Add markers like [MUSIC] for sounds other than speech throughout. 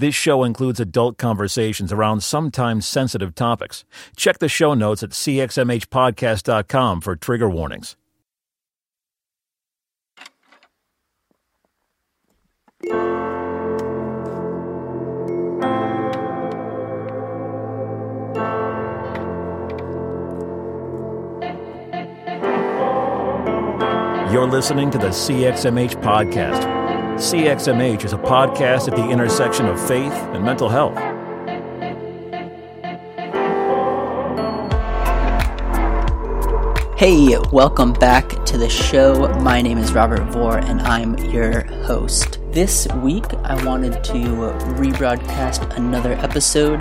This show includes adult conversations around sometimes sensitive topics. Check the show notes at cxmhpodcast.com for trigger warnings. You're listening to the CXMH Podcast. CXMH is a podcast at the intersection of faith and mental health. Hey, welcome back to the show. My name is Robert Vore and I'm your host. This week I wanted to rebroadcast another episode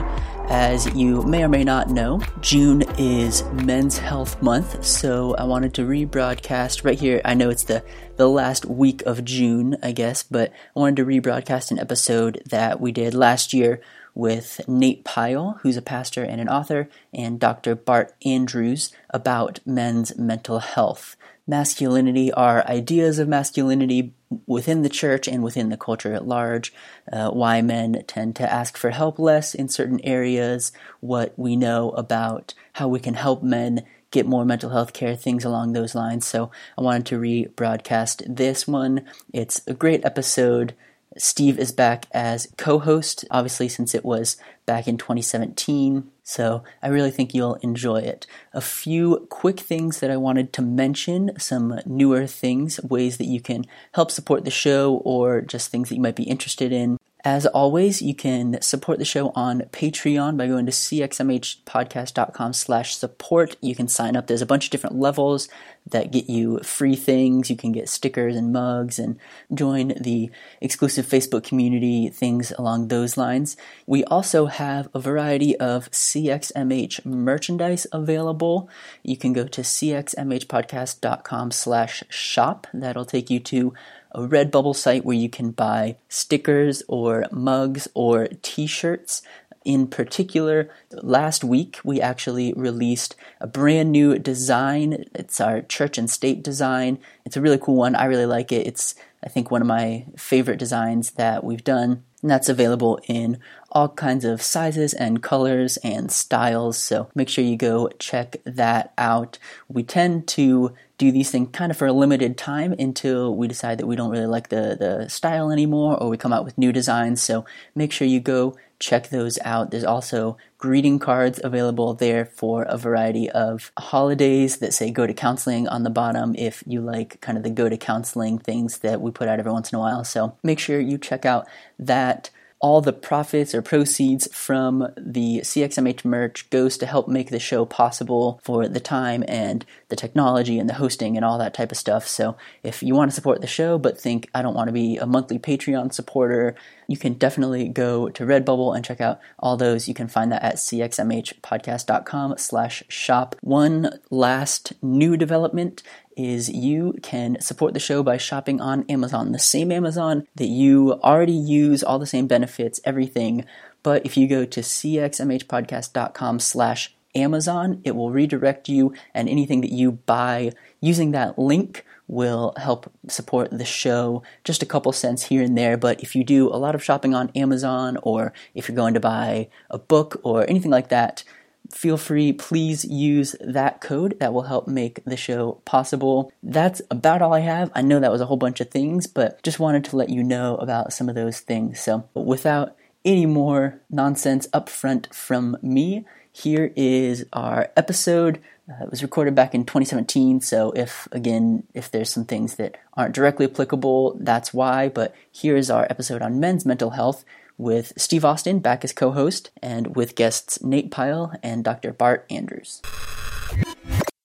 as you may or may not know, June is Men's Health Month, so I wanted to rebroadcast right here. I know it's the, the last week of June, I guess, but I wanted to rebroadcast an episode that we did last year with Nate Pyle, who's a pastor and an author, and Dr. Bart Andrews about men's mental health masculinity, our ideas of masculinity within the church and within the culture at large, uh, why men tend to ask for help less in certain areas, what we know about how we can help men get more mental health care, things along those lines. So I wanted to rebroadcast this one. It's a great episode. Steve is back as co host, obviously, since it was back in 2017. So I really think you'll enjoy it. A few quick things that I wanted to mention, some newer things, ways that you can help support the show or just things that you might be interested in. As always, you can support the show on Patreon by going to cxmhpodcast.com slash support. You can sign up. There's a bunch of different levels that get you free things. You can get stickers and mugs and join the exclusive Facebook community, things along those lines. We also have a variety of CXMH merchandise available. You can go to cxmhpodcast.com slash shop. That'll take you to a Redbubble site where you can buy stickers or mugs or t shirts. In particular, last week we actually released a brand new design. It's our church and state design. It's a really cool one. I really like it. It's, I think, one of my favorite designs that we've done. And that's available in all kinds of sizes and colors and styles. So make sure you go check that out. We tend to do these things kind of for a limited time until we decide that we don't really like the, the style anymore or we come out with new designs. So make sure you go check those out. There's also greeting cards available there for a variety of holidays that say go to counseling on the bottom if you like kind of the go to counseling things that we put out every once in a while. So make sure you check out that all the profits or proceeds from the CXMH merch goes to help make the show possible for the time and the technology and the hosting and all that type of stuff. So if you want to support the show but think I don't want to be a monthly Patreon supporter, you can definitely go to Redbubble and check out all those. You can find that at cxmhpodcast.com slash shop. One last new development is you can support the show by shopping on Amazon, the same Amazon that you already use, all the same benefits, everything. But if you go to cxmhpodcast.com slash Amazon, it will redirect you, and anything that you buy using that link will help support the show just a couple cents here and there. But if you do a lot of shopping on Amazon, or if you're going to buy a book or anything like that, feel free, please use that code. That will help make the show possible. That's about all I have. I know that was a whole bunch of things, but just wanted to let you know about some of those things. So, without any more nonsense up front from me, here is our episode. Uh, it was recorded back in 2017, so if, again, if there's some things that aren't directly applicable, that's why. But here is our episode on men's mental health with Steve Austin back as co host, and with guests Nate Pyle and Dr. Bart Andrews.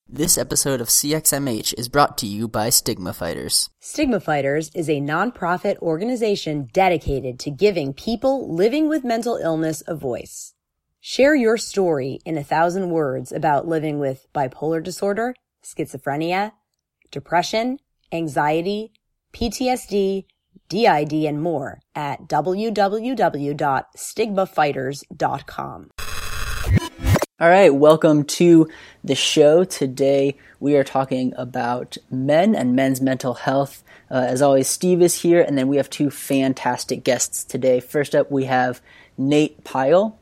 This episode of CXMH is brought to you by Stigma Fighters. Stigma Fighters is a nonprofit organization dedicated to giving people living with mental illness a voice. Share your story in a thousand words about living with bipolar disorder, schizophrenia, depression, anxiety, PTSD, DID, and more at www.stigmafighters.com. All right, welcome to the show. Today we are talking about men and men's mental health. Uh, as always, Steve is here, and then we have two fantastic guests today. First up, we have Nate Pyle.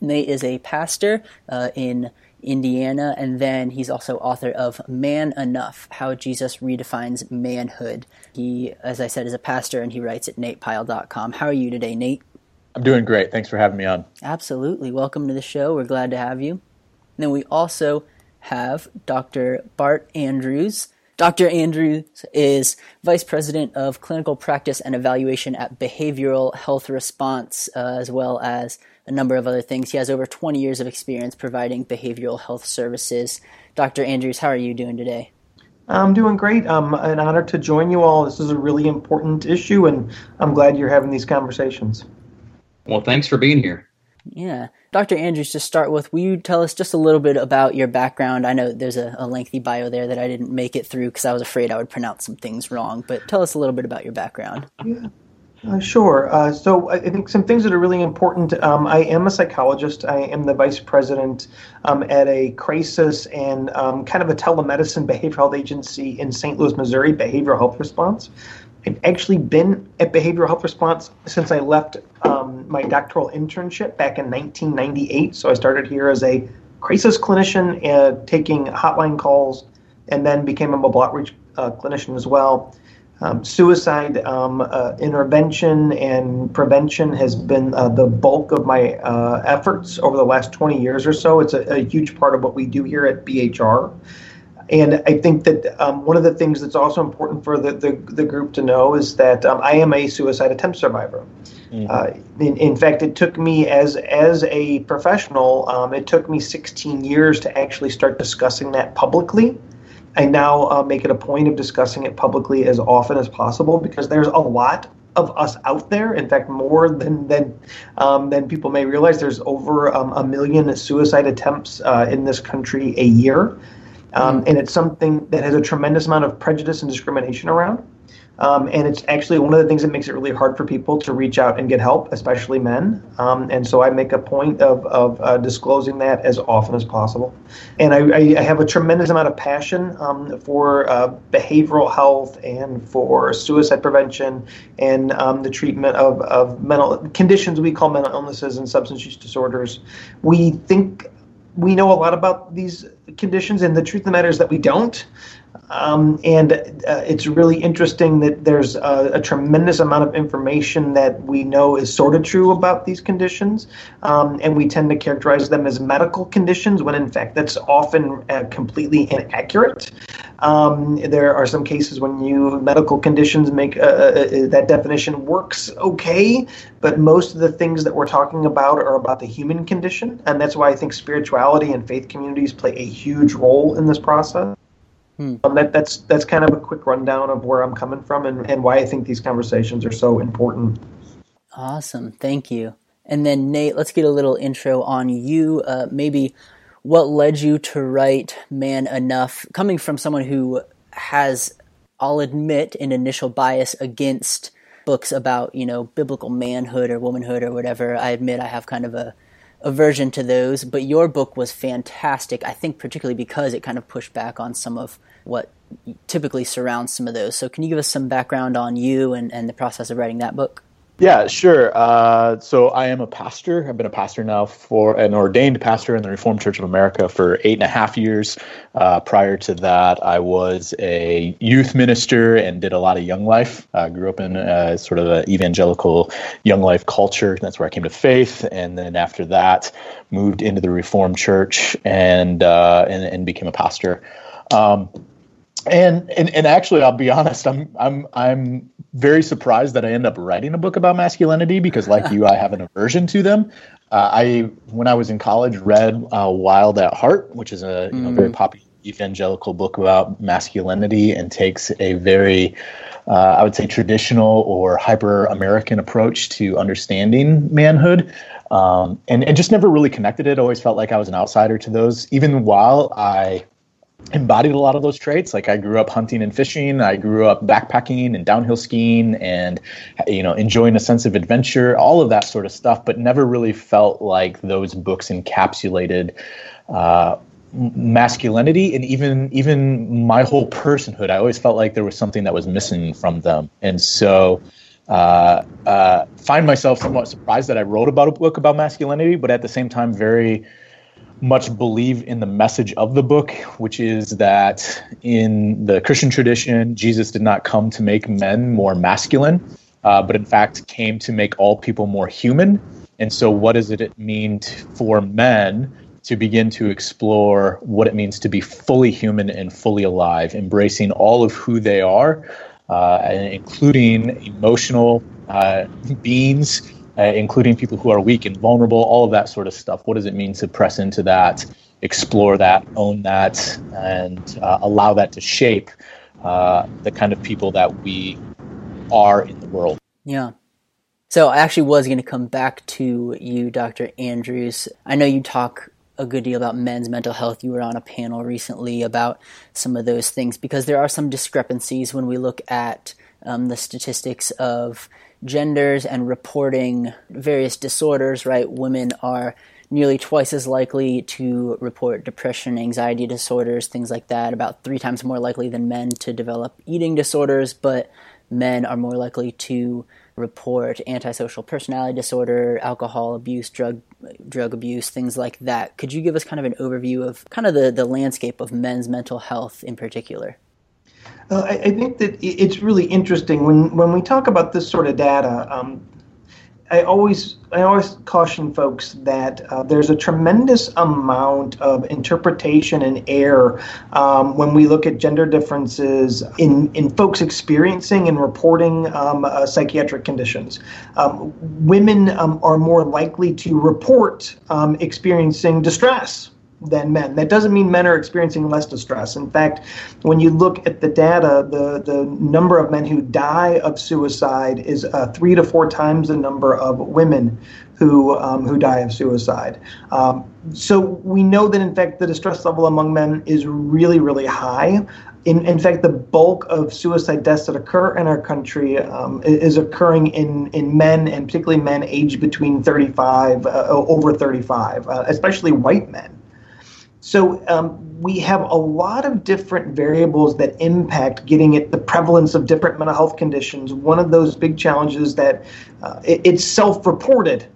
Nate is a pastor uh, in Indiana, and then he's also author of Man Enough How Jesus Redefines Manhood. He, as I said, is a pastor and he writes at natepyle.com. How are you today, Nate? I'm doing great. Thanks for having me on. Absolutely. Welcome to the show. We're glad to have you. And then we also have Dr. Bart Andrews. Dr. Andrews is Vice President of Clinical Practice and Evaluation at Behavioral Health Response, uh, as well as a number of other things. He has over 20 years of experience providing behavioral health services. Dr. Andrews, how are you doing today? I'm doing great. I'm an honor to join you all. This is a really important issue, and I'm glad you're having these conversations. Well, thanks for being here. Yeah. Dr. Andrews, to start with, will you tell us just a little bit about your background? I know there's a, a lengthy bio there that I didn't make it through because I was afraid I would pronounce some things wrong, but tell us a little bit about your background. Yeah. Uh, sure. Uh, so I think some things that are really important. Um, I am a psychologist. I am the vice president um, at a crisis and um, kind of a telemedicine [LAUGHS] behavioral health agency in St. Louis, Missouri, Behavioral Health Response. I've actually been at Behavioral Health Response since I left um, my doctoral internship back in 1998. So I started here as a crisis clinician, uh, taking hotline calls, and then became a mobile outreach uh, clinician as well. Um, suicide um, uh, intervention and prevention has been uh, the bulk of my uh, efforts over the last 20 years or so. It's a, a, huge part of what we do here at BHR. And I think that um, one of the things that's also important for the, the, the group to know is that um, I am a suicide attempt survivor. Mm-hmm. Uh, in, in, fact, it took me as as a professional, um, it took me 16 years to actually start discussing that publicly. I now uh, make it a point of discussing it publicly as often as possible because there's a lot of us out there. In fact, more than than um, than people may realize. There's over um, a million suicide attempts uh, in this country a year. Um, mm. and it's something that has a tremendous amount of prejudice and discrimination around. Um, and it's actually one of the things that makes it really hard for people to reach out and get help, especially men. Um, and so I make a point of, of uh, disclosing that as often as possible. And I, I have a tremendous amount of passion um, for uh, behavioral health and for suicide prevention and um, the treatment of, of mental conditions we call mental illnesses and substance use disorders. We think we know a lot about these conditions, and the truth of the matter is that we don't. Um, and uh, it's really interesting that there's a, a, tremendous amount of information that we know is sort of true about these conditions, um, and we tend to characterize them as medical conditions when in fact that's often uh, completely inaccurate. Um, there are some cases when you medical conditions make uh, uh, uh, that definition works okay, but most of the things that we're talking about are about the human condition, and that's why I think spirituality and faith communities play a huge role in this process. Hmm. Um, that, that's that's kind of a quick rundown of where I'm coming from and, and why I think these conversations are so important. Awesome, thank you. And then Nate, let's get a little intro on you. Uh, maybe what led you to write Man Enough, coming from someone who has, I'll admit, an initial bias against books about you know biblical manhood or womanhood or whatever. I admit I have kind of a aversion to those, but your book was fantastic. I think particularly because it kind of pushed back on some of what typically surrounds some of those. So, can you give us some background on you and, and the process of writing that book? Yeah, sure. Uh, so I am a pastor. I've been a pastor now for an ordained pastor in the Reformed Church of America for eight and a half years. Uh, prior to that, I was a youth minister and did a lot of young life. I grew up in uh, sort of an evangelical young life culture. That's where I came to faith, and then after that, moved into the Reformed Church and uh, and, and became a pastor. Um, and, and and actually, I'll be honest. I'm I'm I'm very surprised that I end up writing a book about masculinity because, like you, I have an aversion to them. Uh, I when I was in college read uh, Wild at Heart, which is a you know, very mm. popular evangelical book about masculinity and takes a very uh, I would say traditional or hyper American approach to understanding manhood. Um, and, and just never really connected it. Always felt like I was an outsider to those, even while I embodied a lot of those traits. Like I grew up hunting and fishing. I grew up backpacking and downhill skiing and, you know, enjoying a sense of adventure, all of that sort of stuff, but never really felt like those books encapsulated uh, masculinity and even even my whole personhood. I always felt like there was something that was missing from them, and so uh, uh, find myself somewhat surprised that I wrote about a book about masculinity, but at the same time very much believe in the message of the book, which is that in the Christian tradition, Jesus did not come to make men more masculine, uh, but in fact came to make all people more human. And so, what does it mean for men to begin to explore what it means to be fully human and fully alive, embracing all of who they are, uh, including emotional uh, beings? Uh, including people who are weak and vulnerable, all of that sort of stuff. What does it mean to press into that, explore that, own that, and uh, allow that to shape uh, the kind of people that we are in the world? Yeah. So I actually was going to come back to you, Dr. Andrews. I know you talk a good deal about men's mental health. You were on a panel recently about some of those things because there are some discrepancies when we look at um, the statistics of genders and reporting various disorders, right? Women are nearly twice as likely to report depression, anxiety disorders, things like that, about three times more likely than men to develop eating disorders, but men are more likely to report antisocial personality disorder, alcohol abuse, drug drug abuse, things like that. Could you give us kind of an overview of kind of the, the landscape of men's mental health in particular? Uh, I, I, think that it's really interesting when when we talk about this sort of data. Um, I always I always caution folks that uh, there's a tremendous amount of interpretation and error um, when we look at gender differences in in folks experiencing and reporting um, uh, psychiatric conditions. Um, women um, are more likely to report um, experiencing distress than men. That doesn't mean men are experiencing less distress. In fact, when you look at the data, the, the number of men who die of suicide is uh, three to four times the number of women who um, who die of suicide. Um, so we know that in fact the distress level among men is really really high. In, in fact, the bulk of suicide deaths that occur in our country um, is occurring in, in men, and particularly men aged between 35, uh, over 35, uh, especially white men. So um, we have a lot of different variables that impact getting at the prevalence of different mental health conditions. One of those big challenges that uh, it, it's self-reported,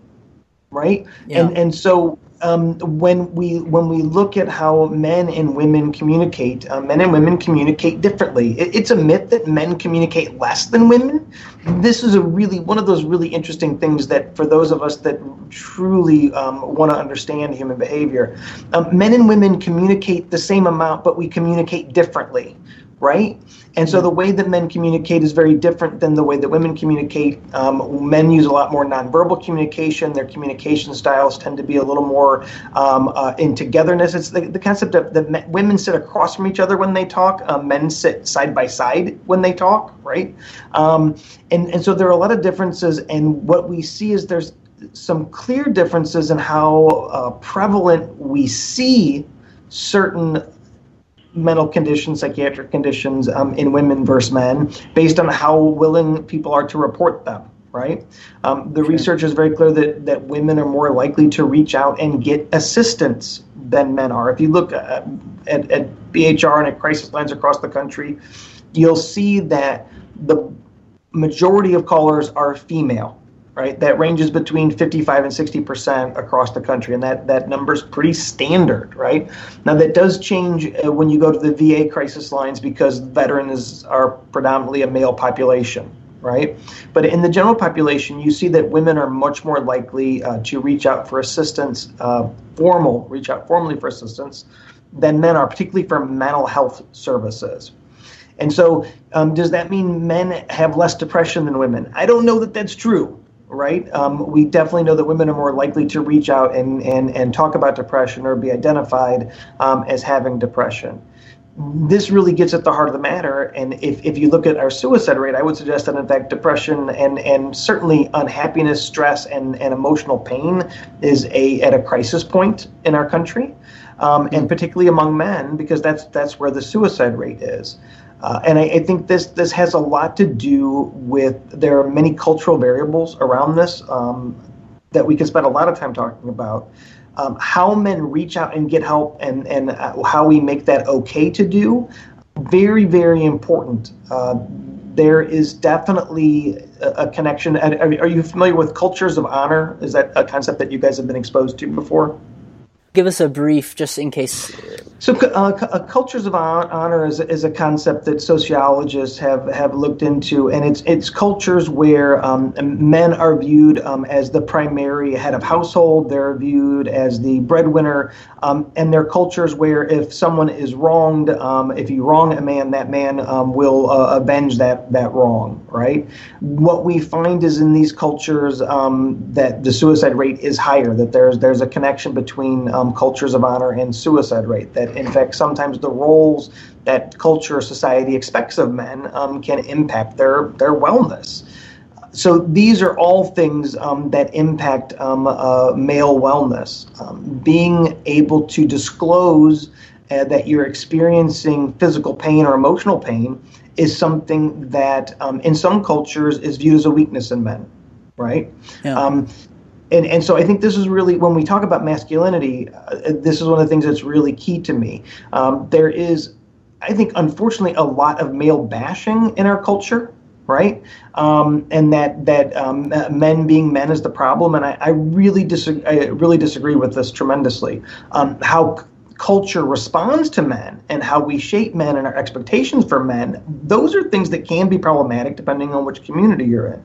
right? Yeah. And and so um, when we when we look at how men and women communicate, uh, men and women communicate differently. It, it's a myth that men communicate less than women. This is a really one of those really interesting things that for those of us that truly um, want to understand human behavior, um, men and women communicate the same amount, but we communicate differently right? And so the way that men communicate is very different than the way that women communicate. Um, men use a lot more nonverbal communication. Their communication styles tend to be a little more um, uh, in togetherness. It's the, the concept of that women sit across from each other when they talk, uh, men sit side by side when they talk, right? Um, and, and so there are a lot of differences. And what we see is there's some clear differences in how uh, prevalent we see certain mental conditions, psychiatric conditions um, in women versus men based on how willing people are to report them. Right. Um, the sure. research is very clear that, that women are more likely to reach out and get assistance than men are. If you look at, at, at BHR and at crisis lines across the country, you'll see that the majority of callers are female right? That ranges between 55 and 60 percent across the country, and that that number's pretty standard, right? Now that does change uh, when you go to the VA crisis lines because veterans are predominantly a male population, right? But in the general population, you see that women are much more likely uh, to reach out for assistance, uh, formal, reach out formally for assistance, than men are, particularly for mental health services. And so, um, does that mean men have less depression than women? I don't know that that's true right? Um, we definitely know that women are more likely to reach out and, and, and talk about depression or be identified um, as having depression. this really gets at the heart of the matter. And if, if you look at our suicide rate, I would suggest that in fact depression and, and certainly unhappiness, stress, and, and emotional pain is a at a crisis point in our country, um, and particularly among men because that's that's where the suicide rate is. Uh, and I, I, think this this has a lot to do with there are many cultural variables around this um, that we can spend a lot of time talking about um, how men reach out and get help and, and uh, how we make that okay to do, very, very important. Uh, there is definitely a, a connection. Are, are you familiar with cultures of honor? Is that a concept that you guys have been exposed to before? Give us a brief just in case. So uh, uh, cultures of honor is, is a concept that sociologists have, have looked into and it's it's cultures where um, men are viewed um, as the primary head of household they're viewed as the breadwinner um, and they're cultures where if someone is wronged um, if you wrong a man that man um, will uh, avenge that that wrong right? What we find is in these cultures um, that the suicide rate is higher that there's there's a connection between um, cultures of honor and suicide rate. That in fact sometimes the roles that culture or society expects of men um, can impact their their wellness. So these are all things um, that impact um, uh, male wellness. Um, being able to disclose uh, that you're experiencing physical pain or emotional pain is something that um, in some cultures is viewed as a weakness in men right? Yeah. Um, and and so I think this is really when we talk about masculinity, uh, this is one of the things that's really key to me. Um, there is, I think, unfortunately, a lot of male bashing in our culture, right? Um, and that that um, men being men is the problem, and I, I really disagree. I really disagree with this tremendously. Um, how culture responds to men and how we shape men and our expectations for men, those are things that can be problematic depending on which community you're in.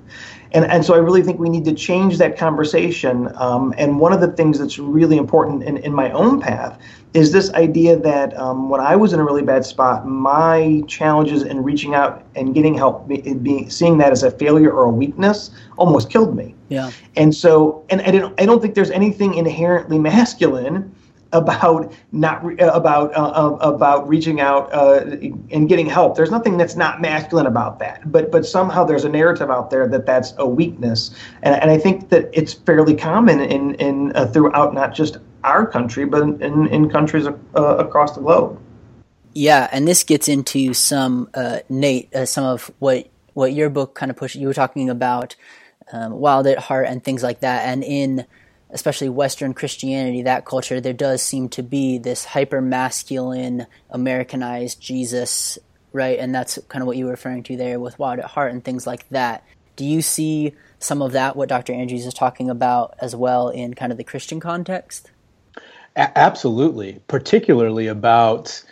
And, and so I really think we need to change that conversation. Um, and one of the things that's really important in, in my own path is this idea that um, when I was in a really bad spot, my challenges in reaching out and getting help, be, be, seeing that as a failure or a weakness, almost killed me. Yeah. And so, and I don't, I don't think there's anything inherently masculine about not re- uh, about uh, uh, about reaching out uh, and getting help. There's nothing that's not masculine about that. But but somehow there's a narrative out there that that's a weakness, and, and I think that it's fairly common in in uh, throughout not just our country but in in countries uh, across the globe. Yeah, and this gets into some Nate, some of what what your book kind of pushed. You were talking about um, Wild at Heart and things like that, and in especially Western Christianity, that culture, there does seem to be this hyper masculine, Americanized Jesus, right? And that's kind of what you were referring to there with Wild at Heart and things like that. Do you see some of that, what Dr. Andrews is talking about, as well in kind of the Christian context? A- absolutely, particularly about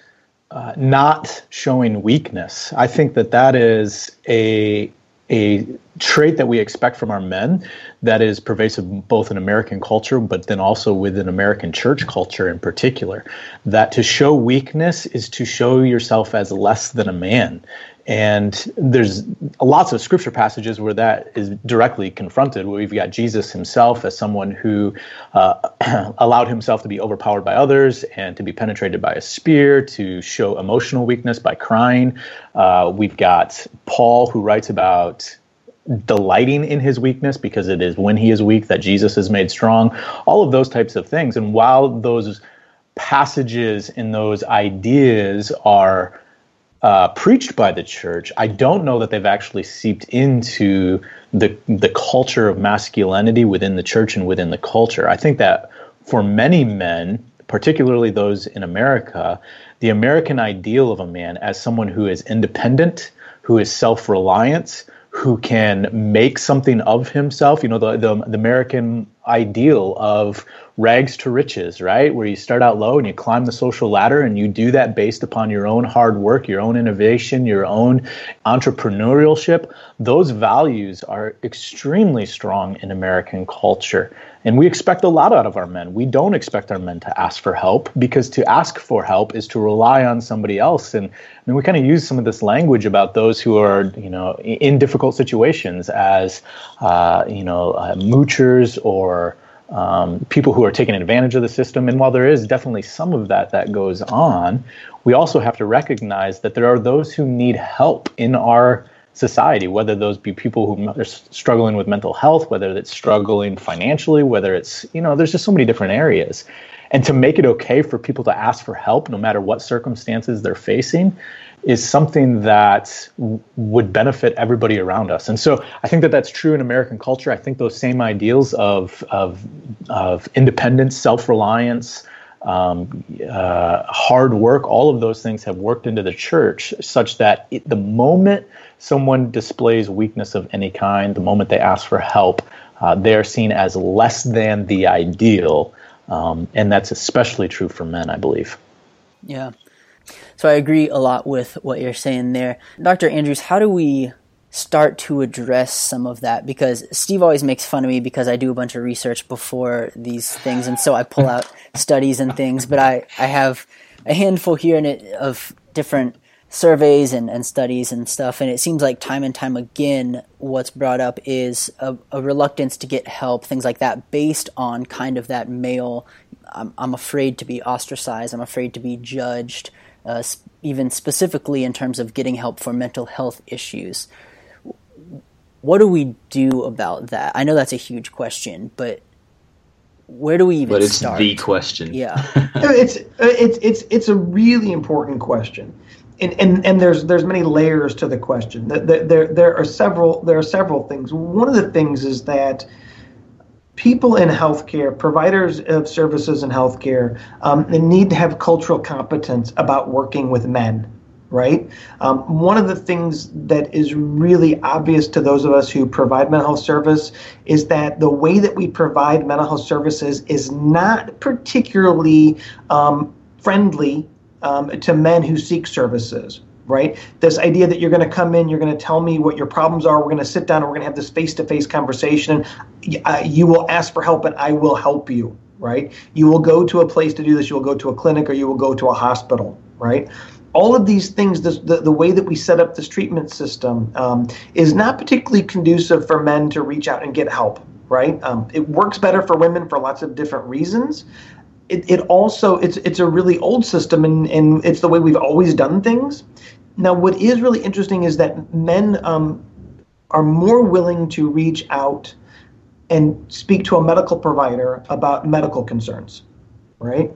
uh, not showing weakness. I think that that is a a trait that we expect from our men that is pervasive both in American culture, but then also within American church culture in particular. That to show weakness is to show yourself as less than a man. And there's lots of scripture passages where that is directly confronted, where we've got Jesus himself as someone who uh, [CLEARS THROAT] allowed himself to be overpowered by others and to be penetrated by a spear, to show emotional weakness by crying. Uh, we've got Paul who writes about delighting in his weakness because it is when he is weak that Jesus is made strong, all of those types of things. And while those passages and those ideas are uh, preached by the church, I don't know that they've actually seeped into the the culture of masculinity within the church and within the culture. I think that for many men, particularly those in America, the American ideal of a man as someone who is independent, who is self-reliant, who can make something of himself. You know, the, the, the, American ideal of rags to riches, right? Where you start out low and you climb the social ladder and you do that based upon your own hard work, your own innovation, your own entrepreneurship. Those values are extremely strong in American culture. And we expect a lot out of our men. We don't expect our men to ask for help because to ask for help is to rely on somebody else. And I mean, we kind of use some of this language about those who are, you know, in difficult situations as, uh, you know, uh, moochers or um, people who are taking advantage of the system. And while there is definitely some of that that goes on, we also have to recognize that there are those who need help in our society, whether those be people who are struggling with mental health, whether it's struggling financially, whether it's, you know, there's just so many different areas. And to make it okay for people to ask for help, no matter what circumstances they're facing, is something that would benefit everybody around us. And so I think that that's true in American culture. I think those same ideals of, of, of independence, self reliance, um, uh, hard work, all of those things have worked into the church such that it, the moment someone displays weakness of any kind, the moment they ask for help, uh, they are seen as less than the ideal. Um, and that's especially true for men, I believe. Yeah. So I agree a lot with what you're saying there. Dr. Andrews, how do we start to address some of that? Because Steve always makes fun of me because I do a bunch of research before these things, and so I pull out studies and things, but I, I have a handful here it of different surveys and, and studies and stuff, and it seems like time and time again, what's brought up is a, a reluctance to get help, things like that, based on kind of that male. I'm, I'm afraid to be ostracized. I'm afraid to be judged uh, even specifically in terms of getting help for mental health issues. What do we do about that? I know that's a huge question, but where do we even but it's start? the question yeah [LAUGHS] it's it's it's it's a really important question and, and and there's there's many layers to the question there, there there are several there are several things one of the things is that people in healthcare, providers of services in healthcare, um, need to have cultural competence about working with men. Right. Um, one of the things that is really obvious to those of us who provide mental health service is that the way that we provide mental health services is not particularly um, friendly um, to men who seek services right? This idea that you're going to come in, you're going to tell me what your problems are, we're going to sit down and we're going to have this face to face conversation. Uh, you will ask for help and I will help you, right? You will go to a place to do this, you will go to a clinic or you will go to a hospital, right? All of these things, this, the, the way that we set up this treatment system um, is not particularly conducive for men to reach out and get help, right? Um, it works better for women for lots of different reasons. It, it also it's it's a really old system and, and it's the way we've always done things now, what is really interesting is that men um, are more willing to reach out and speak to a medical provider about medical concerns, right?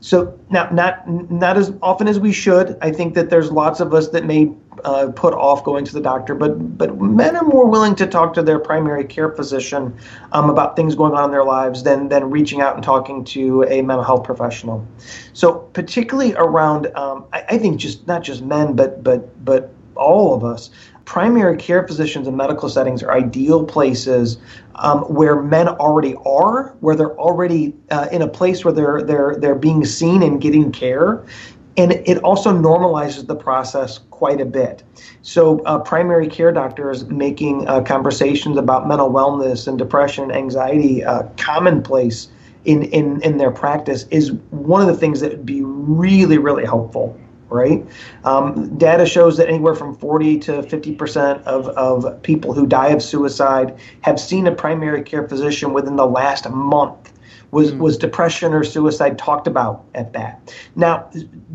So now, not not as often as we should. I think that there's lots of us that may uh, put off going to the doctor, but but men are more willing to talk to their primary care physician um, about things going on in their lives than than reaching out and talking to a mental health professional. So particularly around, um, I, I think just not just men, but but but all of us primary care physicians and medical settings are ideal places um, where men already are, where they're already uh, in a place where they're they're they're being seen and getting care, and it also normalizes the process quite a bit. So, primary care doctors making uh, conversations about mental wellness and depression, and anxiety uh, commonplace in, in in their practice is one of the things that would be really really helpful right? Um, data shows that anywhere from 40 to 50% of, of people who die of suicide have seen a primary care physician within the last month. Was, mm. was depression or suicide talked about at that? Now,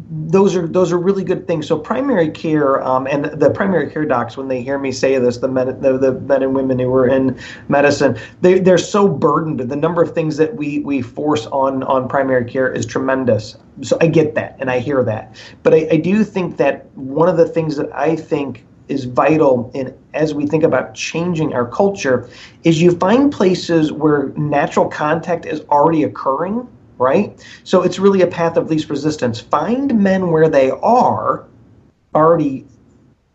those are those are really good things. So primary care um, and the primary care docs, when they hear me say this, the men the, the men and women who are in medicine, they they're so burdened. The number of things that we we force on on primary care is tremendous so I get that and I hear that. But I, I do think that one of the things that I think is vital in as we think about changing our culture is you find places where natural contact is already occurring, right? So it's really a path of least resistance. Find men where they are already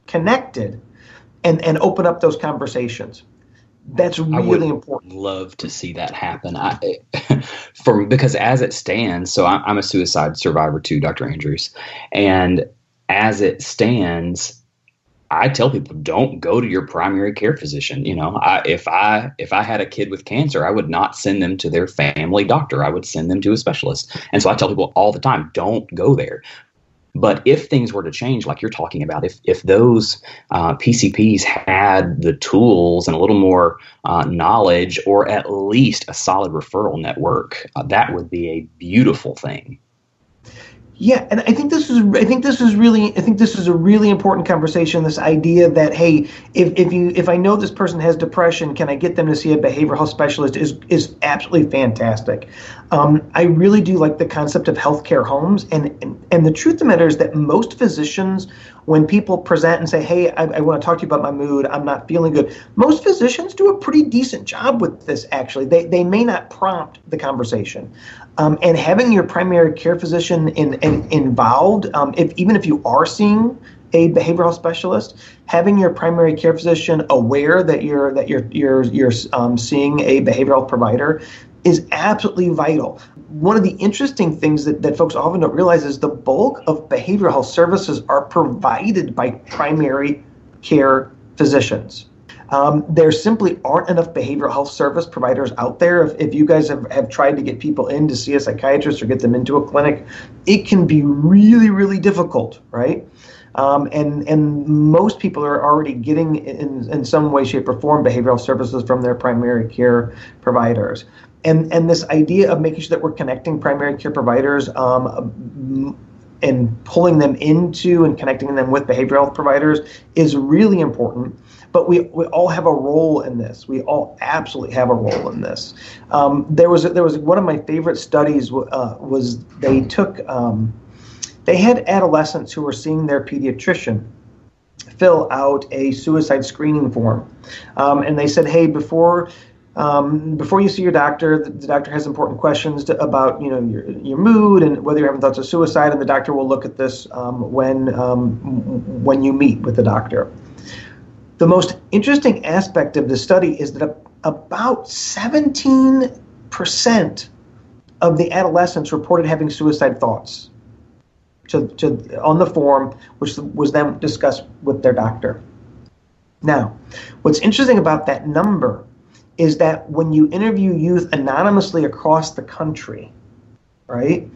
connected and, and open up those conversations. That's really important. Love to see that happen. I, [LAUGHS] for because as it stands, so I, I'm a suicide survivor too, Dr. Andrews, and as it stands, I tell people don't go to your primary care physician. You know, I, if I if I had a kid with cancer, I would not send them to their family doctor. I would send them to a specialist. And so I tell people all the time, don't go there But if things were to change, like you're talking about, if if those uh, PCPs had the tools and a little more uh, knowledge, or at least a solid referral network, uh, that would be a beautiful thing. Yeah, and I think this is I think this is really I think this is a really important conversation. This idea that hey, if, if you if I know this person has depression, can I get them to see a behavioral health specialist? Is is absolutely fantastic. Um, I really do like the concept of healthcare homes, and, and and the truth of the matter is that most physicians, when people present and say, hey, I, I want to talk to you about my mood, I'm not feeling good. Most physicians do a pretty decent job with this. Actually, they they may not prompt the conversation. Um, and having your primary care physician in, in involved, um, if even if you are seeing a behavioral specialist, having your primary care physician aware that you're that you're you're you're um, seeing a behavioral provider is absolutely vital. One of the interesting things that, that folks often don't realize is the bulk of behavioral health services are provided by primary care physicians. Um, there simply aren't enough behavioral health service providers out there. If, if you guys have, have tried to get people in to see a psychiatrist or get them into a clinic, it can be really, really difficult, right? Um, and and most people are already getting in, in some way, shape, or form behavioral services from their primary care providers. And and this idea of making sure that we're connecting primary care providers um, and pulling them into and connecting them with behavioral health providers is really important but we, we all have a role in this. We all absolutely have a role in this. Um, there was there was one of my favorite studies uh, was they took um, they had adolescents who were seeing their pediatrician fill out a suicide screening form, um, and they said, hey, before um, before you see your doctor, the, doctor has important questions to, about you know your, your mood and whether you're having thoughts of suicide, and the doctor will look at this um, when um, when you meet with the doctor. The most interesting aspect of the study is that about 17% of the adolescents reported having suicide thoughts to, to, on the form, which was then discussed with their doctor. Now, what's interesting about that number is that when you interview youth anonymously across the country, right,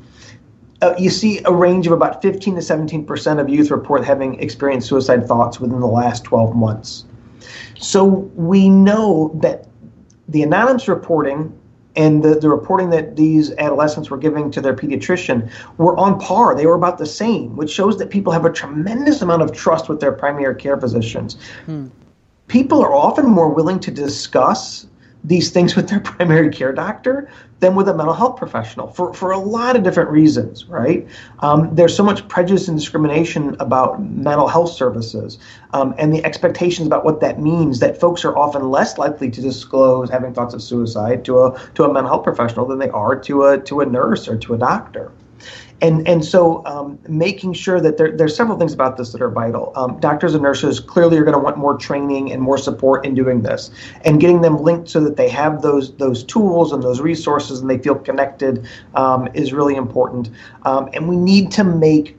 uh, you see a range of about 15 to 17 percent of youth report having experienced suicide thoughts within the last 12 months. So we know that the anonymous reporting and the, the reporting that these adolescents were giving to their pediatrician were on par. They were about the same, which shows that people have a tremendous amount of trust with their primary care physicians. Hmm. People are often more willing to discuss these things with their [LAUGHS] primary care doctor than with a mental health professional for, for a lot of different reasons, right? Um, there's so much prejudice and discrimination about mental health services um, and the expectations about what that means that folks are often less likely to disclose having thoughts of suicide to a, to a mental health professional than they are to a, to a nurse or to a doctor and and so um, making sure that there, there's several things about this that are vital. Um, doctors and nurses clearly are going to want more training and more support in doing this, and getting them linked so that they have those those tools and those resources and they feel connected um, is really important. Um, and we need to make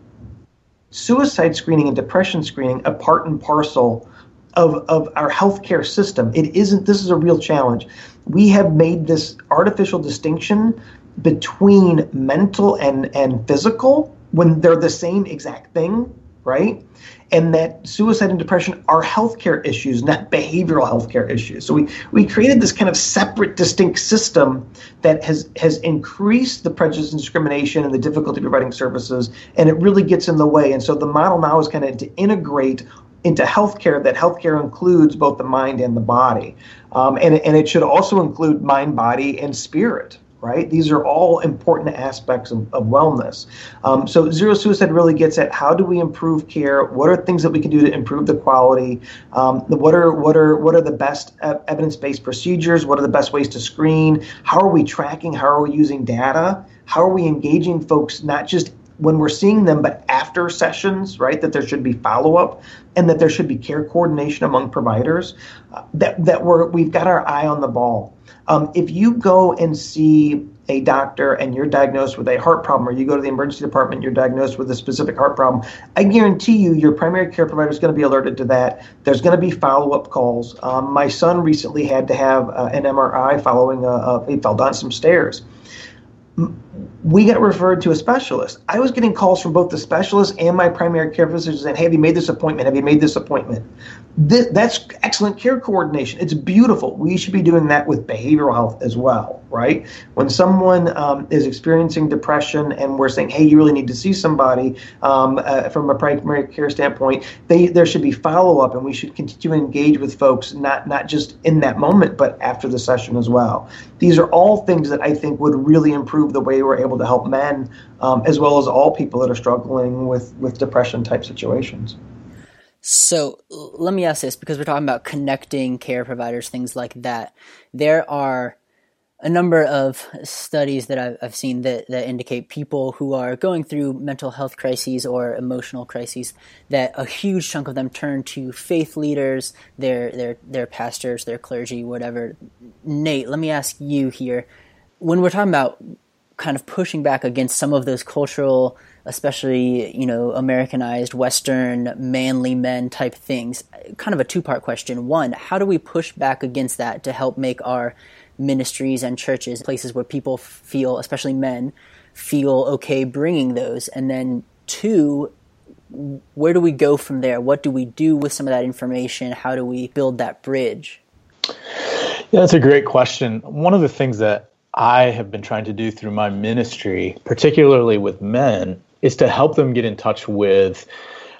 suicide screening and depression screening a part and parcel of, of our healthcare system. It isn't. This is a real challenge. We have made this artificial distinction between mental and, and physical when they're the same exact thing, right? And that suicide and depression are healthcare issues, not behavioral healthcare issues. So we, we created this kind of separate, distinct system that has has increased the prejudice and discrimination and the difficulty of providing services, and it really gets in the way. And so the model now is kind of to integrate into healthcare that healthcare includes both the mind and the body. Um, and, and it should also include mind, body, and spirit right? These are all important aspects of, of wellness. Um, so zero suicide really gets at how do we improve care? What are things that we can do to improve the quality? Um, what are what are what are the best evidence-based procedures? What are the best ways to screen? How are we tracking? How are we using data? How are we engaging folks not just when we're seeing them, but after sessions, right? That there should be follow up, and that there should be care coordination among providers. Uh, that that we're we've got our eye on the ball. Um, if you go and see a doctor and you're diagnosed with a heart problem, or you go to the emergency department, you're diagnosed with a specific heart problem, I guarantee you your primary care provider is going to be alerted to that. There's going to be follow up calls. Um, my son recently had to have uh, an MRI following a, a, he fell down some stairs we got referred to a specialist. I was getting calls from both the specialist and my primary care physician saying, hey, have you made this appointment? Have you made this appointment? This, that's excellent care coordination. It's beautiful. We should be doing that with behavioral health as well, right? When someone um, is experiencing depression and we're saying, hey, you really need to see somebody um, uh, from a primary care standpoint, they, there should be follow up and we should continue to engage with folks, not, not just in that moment, but after the session as well. These are all things that I think would really improve the way we're able to help men um, as well as all people that are struggling with, with depression type situations. So let me ask this because we're talking about connecting care providers, things like that. There are a number of studies that I've, I've seen that, that indicate people who are going through mental health crises or emotional crises that a huge chunk of them turn to faith leaders, their their their pastors, their clergy, whatever. Nate, let me ask you here: when we're talking about kind of pushing back against some of those cultural especially you know Americanized Western manly men type things. Kind of a two part question. One, how do we push back against that to help make our ministries and churches places where people feel, especially men, feel okay bringing those? And then two, where do we go from there? What do we do with some of that information? How do we build that bridge? Yeah, that's a great question. One of the things that I have been trying to do through my ministry, particularly with men, is to help them get in touch with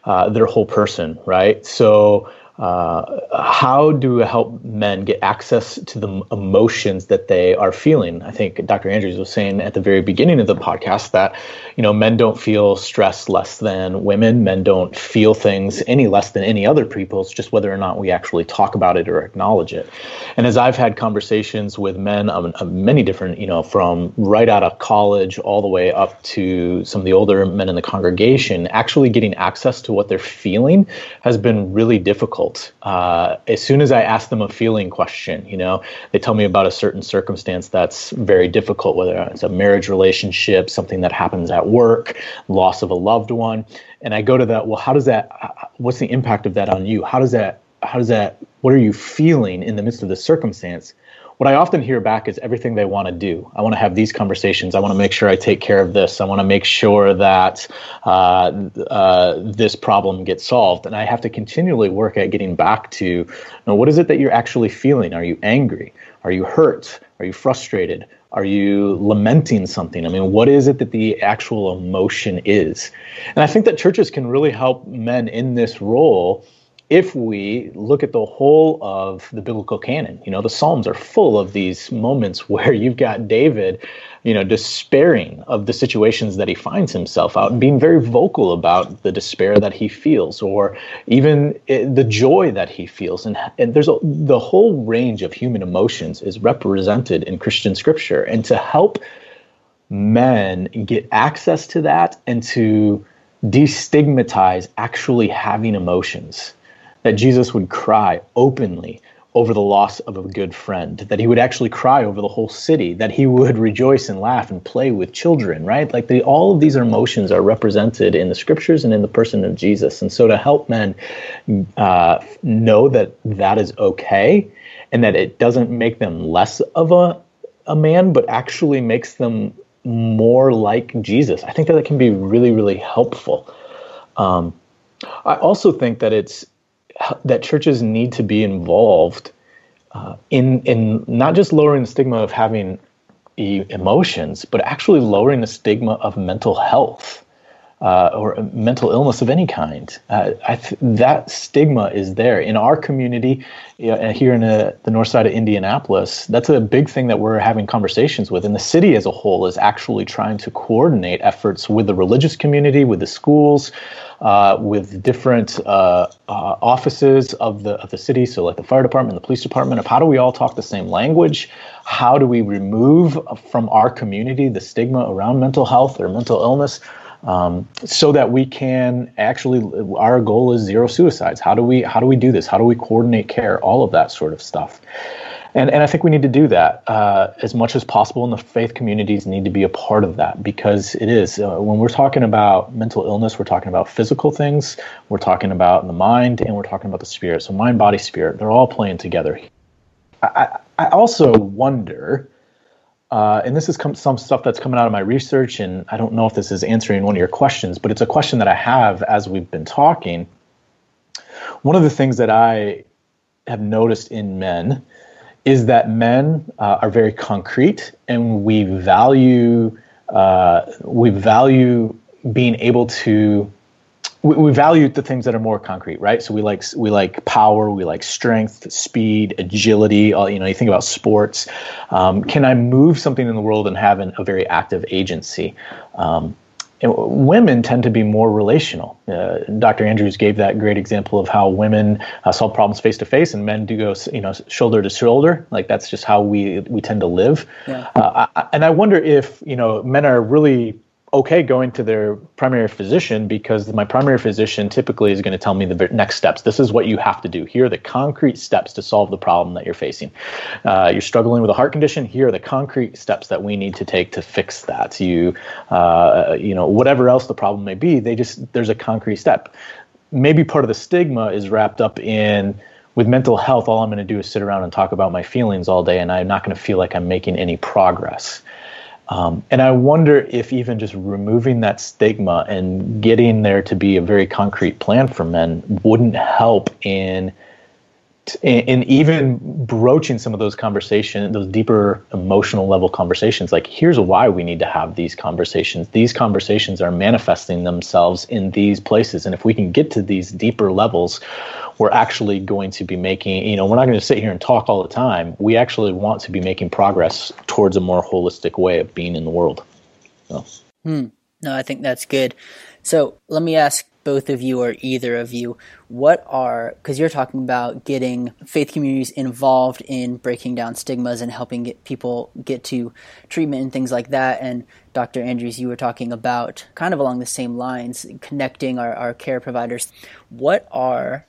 uh, their whole person, right? So uh, how do we help men get access to the emotions that they are feeling? I think Dr. Andrews was saying at the very beginning of the podcast that, you know, men don't feel stress less than women. Men don't feel things any less than any other people. It's just whether or not we actually talk about it or acknowledge it. And as I've had conversations with men of, of many different, you know, from right out of college all the way up to some of the older men in the congregation, actually getting access to what they're feeling has been really difficult difficult. Uh, as soon as I ask them a feeling question, you know, they tell me about a certain circumstance that's very difficult, whether it's a marriage relationship, something that happens at work, loss of a loved one, and I go to that. Well, how does that? What's the impact of that on you? How does that? How does that? What are you feeling in the midst of the circumstance? What I often hear back is everything they want to do. I want to have these conversations. I want to make sure I take care of this. I want to make sure that uh, uh, this problem gets solved. And I have to continually work at getting back to you know, what is it that you're actually feeling? Are you angry? Are you hurt? Are you frustrated? Are you lamenting something? I mean, what is it that the actual emotion is? And I think that churches can really help men in this role if we look at the whole of the biblical canon, you know, the Psalms are full of these moments [LAUGHS] where you've got David, you know, despairing of the situations that he finds himself out and being very vocal about the despair that he feels or even eh, the joy that he feels. And, and there's a, the whole range of human emotions is represented in Christian scripture. And to help men get access to that and to destigmatize actually having emotions that Jesus would cry openly over the loss of a good friend, that he would actually cry over the whole city, that he would rejoice and laugh and play with children, right? Like the, all of these emotions are represented in the scriptures and in the person of Jesus. And so to help men uh, know that that is okay and that it doesn't make them less of a, a man, but actually makes them more like Jesus, I think that it can be really, really helpful. Um, I also think that it's that churches need to be involved uh, in in not just lowering the stigma of having e- emotions, but actually lowering the stigma of mental health uh, or mental illness of any kind. Uh, th- that stigma is there in our community here in the, the north side of Indianapolis. That's a big thing that we're having conversations with. And the city as a whole is actually trying to coordinate efforts with the religious community, with the schools, uh, with different uh, uh, offices of the of the city, so like the fire department, the police department, of how do we all talk the same language? How do we remove from our community the stigma around mental health or mental illness? Um, so that we can actually our goal is zero suicides how do we how do we do this how do we coordinate care all of that sort of stuff and and I think we need to do that uh, as much as possible, and the faith communities need to be a part of that because it is uh, when we're talking about mental illness, we're talking about physical things, we're talking about the mind, and we're talking about the spirit. So mind, body, spirit, they're all playing together. I, I also wonder uh, and this is com- some stuff that's coming out of my research, and I don't know if this is answering one of your questions, but it's a question that I have as we've been talking. One of the things that I have noticed in men is that men uh, are very concrete, and we value uh, we value being able to we, we value the things that are more concrete, right? So we like we like power, we like strength, speed, agility. All, you know, you think about sports. Um, can I move something in the world and have an, a very active agency? Um, women tend to be more relational. Uh, Dr. Andrews gave that great example of how women uh, solve problems face to face, and men do go, you know, shoulder to shoulder. Like that's just how we we tend to live. Yeah. Uh, I, and I wonder if you know men are really okay going to their primary physician because my primary physician typically is going to tell me the next steps. This is what you have to do. Here are the concrete steps to solve the problem that you're facing. Uh, you're struggling with a heart condition. Here are the concrete steps that we need to take to fix that. You, uh, you know, whatever else the problem may be, they just there's a concrete step. Maybe part of the stigma is wrapped up in with mental health. All I'm going to do is sit around and talk about my feelings all day, and I'm not going to feel like I'm making any progress. Um, and I wonder if even just removing that stigma and getting there to be a very concrete plan for men wouldn't help in in even broaching some of those conversations, those deeper emotional level conversations, like here's why we need to have these conversations. These conversations are manifesting themselves in these places. And if we can get to these deeper levels, we're actually going to be making, you know, we're not going to sit here and talk all the time. We actually want to be making progress towards a more holistic way of being in the world. So. Hmm. No, I think that's good. So let me ask both of you or either of you, what are, because you're talking about getting faith communities involved in breaking down stigmas and helping get people get to treatment and things like that. And Dr. Andrews, you were talking about kind of along the same lines, connecting our, our care providers. What are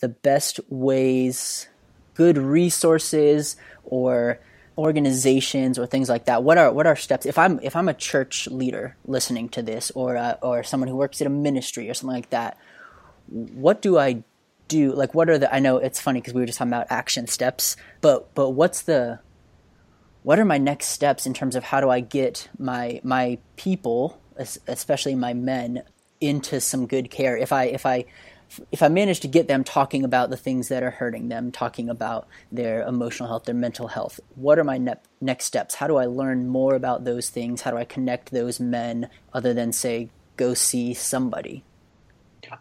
the best ways, good resources or organizations or things like that what are what are steps if i'm if i'm a church leader listening to this or uh, or someone who works at a ministry or something like that what do i do? Like what are the i know it's funny because we were just talking about action steps but but what's the what are my next steps in terms of how do i get my my people especially my men into some good care? If i if i if I manage to get them talking about the things that are hurting them, talking about their emotional health, their mental health, what are my ne- next steps? How do I learn more about those things? How do I connect those men other than say, go see somebody?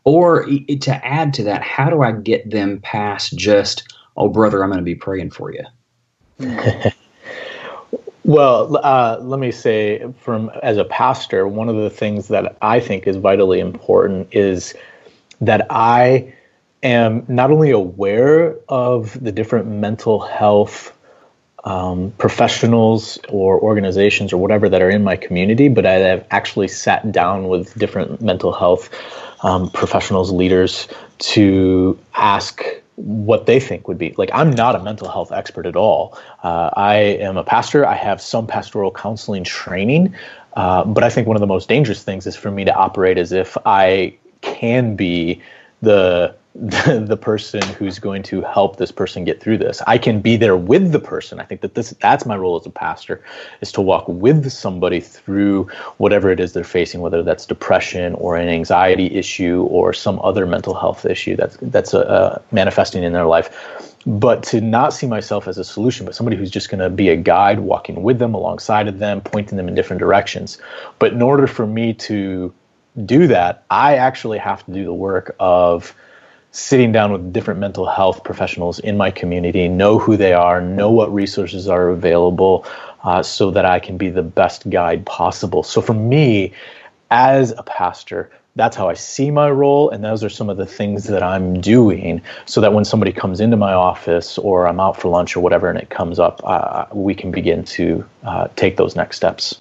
Or to add to that, how do I get them past just, oh, brother, I'm going to be praying for you? [LAUGHS] well, uh, let me say, from as a pastor, one of the things that I think is vitally important is that I am not only aware of the different mental health um, professionals or organizations or whatever that are in my community, but I have actually sat down with different mental health um, professionals, leaders to ask what they think would be. Like i'm not a mental health expert at all. Uh, i am a pastor. I have some pastoral counseling training uh, but i think one of the most dangerous things is for me to operate as if i can be the, the [LAUGHS] the person who's going to help this person get through this. I can be there with the person. I think that this that's my role as a pastor is to walk with somebody through whatever it is they're facing, whether that's depression or an anxiety issue or some other mental health issue that's that's uh, manifesting in their life. But to not see myself as a solution, but somebody who's just going to be a guide, walking with them, alongside of them, pointing them in different directions. But in order for me to do that, I actually have to do the work of sitting down with different mental health professionals in my community, know who they are, know what resources are available, uh, so that I can be the best guide possible. So for me, as a pastor, that's how I see my role, and those are some of the things that I'm doing, so that when somebody comes into my office or I'm out for lunch or whatever, and it comes up, uh, we can begin to uh, take those next steps.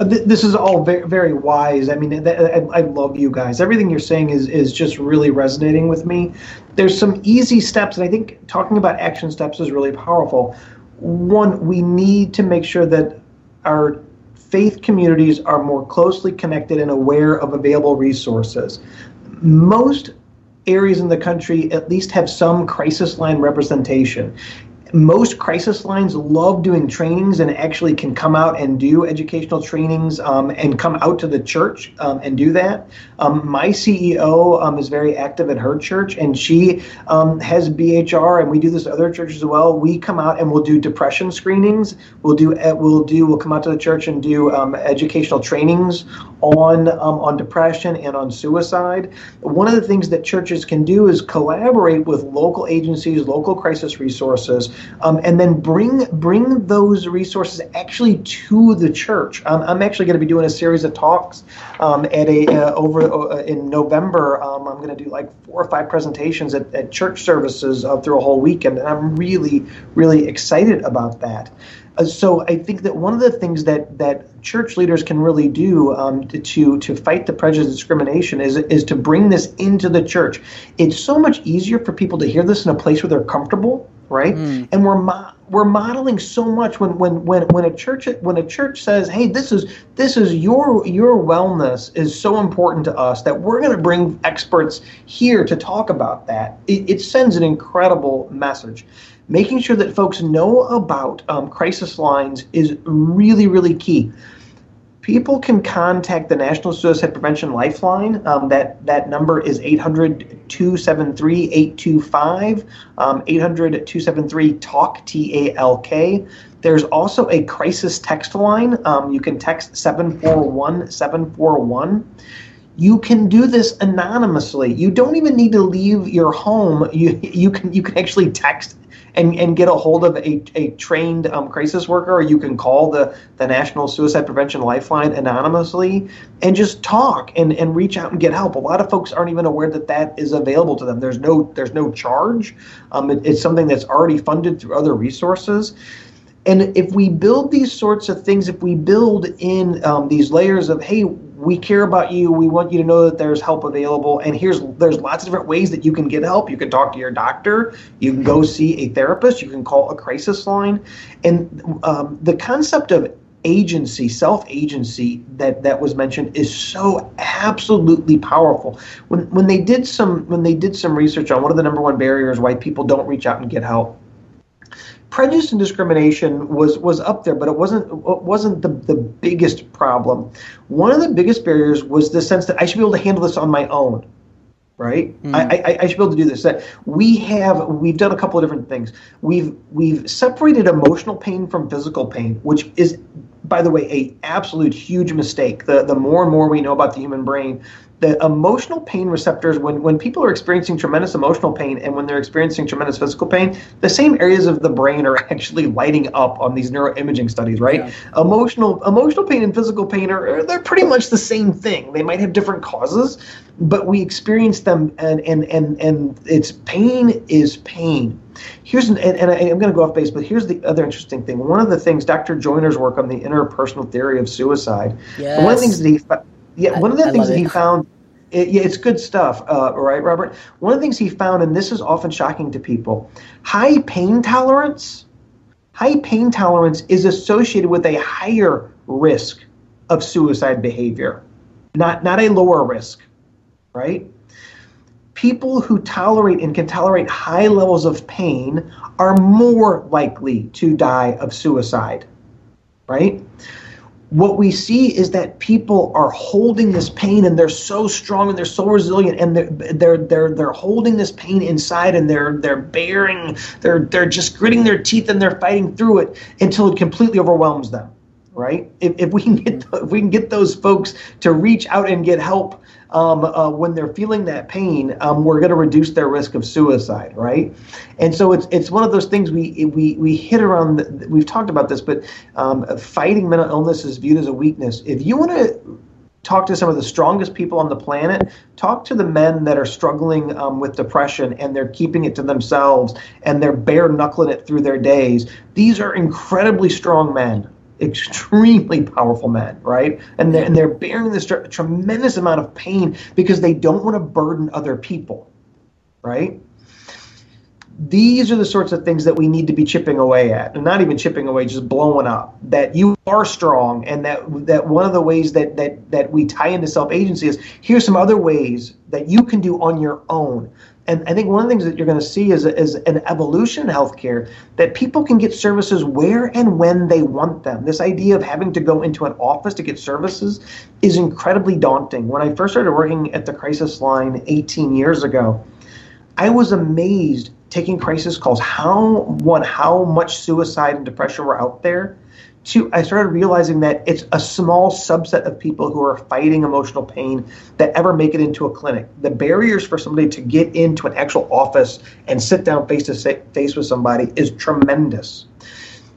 Uh, this is all very, very wise. I mean, I love you guys. Everything you're saying is is just really resonating with me. There's some easy steps, and I think talking about action steps is really powerful. One, we need to make sure that our faith communities are more closely connected and aware of available resources. Most areas in the country at least have some crisis line representation most crisis lines love doing trainings and actually can come out and do educational trainings um, and come out to the church um, and do that. Um, my CEO um, is very active at her church and she um, has BHR and we do this at other churches as well. We come out and we'll do depression screenings. We'll do uh, we'll do we'll come out to the church and do um, educational trainings on on depression and on suicide. One of the things that churches can do is collaborate with local agencies, local crisis resources um, and then bring bring those resources actually to the church. Um, I'm actually going to be doing a series of talks um, at a uh, over uh, in November. Um, I'm going to do like four or five presentations at, at church services uh, through a whole weekend, and I'm really really excited about that. Uh, so I think that one of the things that that church leaders can really do um, to to fight the prejudice and discrimination is is to bring this into the church. It's so much easier for people to hear this in a place where they're comfortable right? Mm. And we're mo- we're modeling so much when when when when a church when a church says, "Hey, this is this is your your wellness is so important to us that we're going to bring experts here to talk about that." It, it, sends an incredible message. Making sure that folks know about um, crisis lines is really really key people can contact the National Suicide Prevention Lifeline. Um, that, that number is 800 273 825, um, 800 273 TALK, T A L K. There's also a crisis text line. Um, you can text 741 741 you can do this anonymously. You don't even need to leave your home. You you can you can actually text and, and get a hold of a, a trained um, crisis worker, or you can call the, the National Suicide Prevention Lifeline anonymously and just talk and, and reach out and get help. A lot of folks aren't even aware that that is available to them. There's no there's no charge. Um, it, it's something that's already funded through other resources. And if we build these sorts of things, if we build in um, these layers of, hey, we care about you. We want you to know that there's help available. And here's there's lots of different ways that you can get help. You can talk to your doctor. You can go see a therapist. You can call a crisis line. And um, the concept of agency, self agency that that was mentioned is so absolutely powerful. When when they did some when they did some research on one of the number one barriers why people don't reach out and get help prejudice and discrimination was was up there, but it wasn't it wasn't the, the biggest problem. One of the biggest barriers was the sense that I should be able to handle this on my own. Right, mm. I, I, I should be able to do this. That we have, we've done a couple of different things. We've we've separated emotional pain from physical pain, which is by the way, a absolute huge mistake. The the more and more we know about the human brain, the emotional pain receptors when when people are experiencing tremendous emotional pain and when they're experiencing tremendous physical pain the same areas of the brain are [LAUGHS] actually lighting up on these neuroimaging studies right yeah. emotional emotional pain and physical pain are they're pretty much the same thing they might have different causes but we experience them and and and and it's pain is pain here's an, and, and I, am going to go off base but here's the other interesting thing one of the things dr joiner's work on the interpersonal theory of suicide yes. one of the things that he yeah, one of the I things that he found, it, yeah, it's good stuff, uh, right, Robert? One of the things he found, and this is often shocking to people, high pain tolerance. High pain tolerance is associated with a higher risk of suicide behavior, not not a lower risk, right? People who tolerate and can tolerate high levels of pain are more likely to die of suicide, right? what we see is that people are holding this pain and they're so strong and they're so resilient and they're they're they're, they're holding this pain inside and they're they're bearing they're they're just gritting their teeth and they're fighting through it until it completely overwhelms them right if, if we can get if we can get those folks to reach out and get help um, uh, when they're feeling that pain, um, we're going to reduce their risk of suicide, right? And so it's it's one of those things we we we hit around. The, we've talked about this, but um, fighting mental illness is viewed as a weakness. If you want to talk to some of the strongest people on the planet. Talk to the men that are struggling um, with depression and they're keeping it to themselves and they're bare knuckling it through their days. These are incredibly strong men extremely powerful men, right? And they're, and they're bearing this tremendous amount of pain because they don't want to burden other people, right? These are the sorts of things that we need to be chipping away at, and not even chipping away, just blowing up. That you are strong, and that that one of the ways that that that we tie into self agency is here's some other ways that you can do on your own And I think one of the things that you're going to see is, is an evolution in healthcare that people can get services where and when they want them. This idea of having to go into an office to get services is incredibly daunting. When I first started working at the crisis line 18 years ago, I was amazed taking crisis calls how one how much suicide and depression were out there two, I started realizing that it's a small subset of people who are fighting emotional pain that ever make it into a clinic. The barriers for somebody to get into an actual office and sit down face to face with somebody is tremendous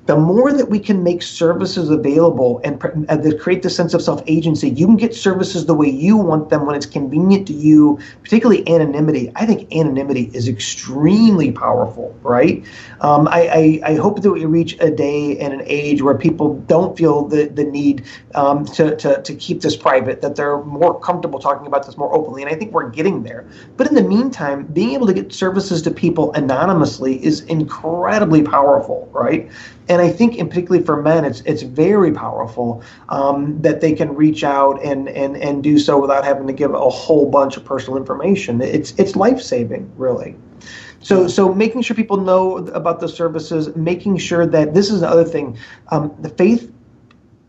the more that we can make services available and, and create the sense of self-agency, you can get services the way you want them when it's convenient to you, particularly anonymity. I think anonymity is extremely powerful, right? Um, I, I, I, hope that we reach a day and an age where people don't feel the, the need um, to, to, to keep this private, that they're more comfortable talking about this more openly, and I think we're getting there. But in the meantime, being able to get services to people anonymously is incredibly powerful, right? And I think, in particularly for men, it's it's very powerful um, that they can reach out and and and do so without having to give a whole bunch of personal information. It's it's life saving, really. So so making sure people know about the services, making sure that this is another thing. Um, the faith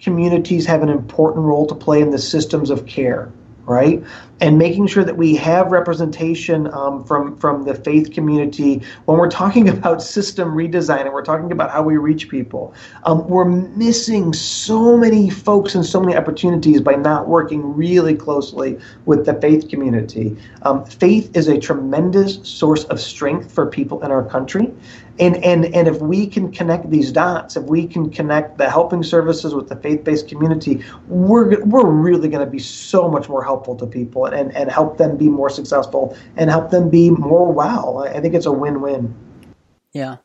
communities have an important role to play in the systems of care right? And making sure that we have representation um, from from the faith community when we're talking [LAUGHS] about system redesign and we're talking about how we reach people. Um, we're missing so many folks and so many opportunities by not working really closely with the faith community. Um, faith is a tremendous source of strength for people in our country, and and and if we can connect these dots if we can connect the helping services with the faith-based community we're we're really going to be so much more helpful to people and and help them be more successful and help them be more well i think it's a win-win yeah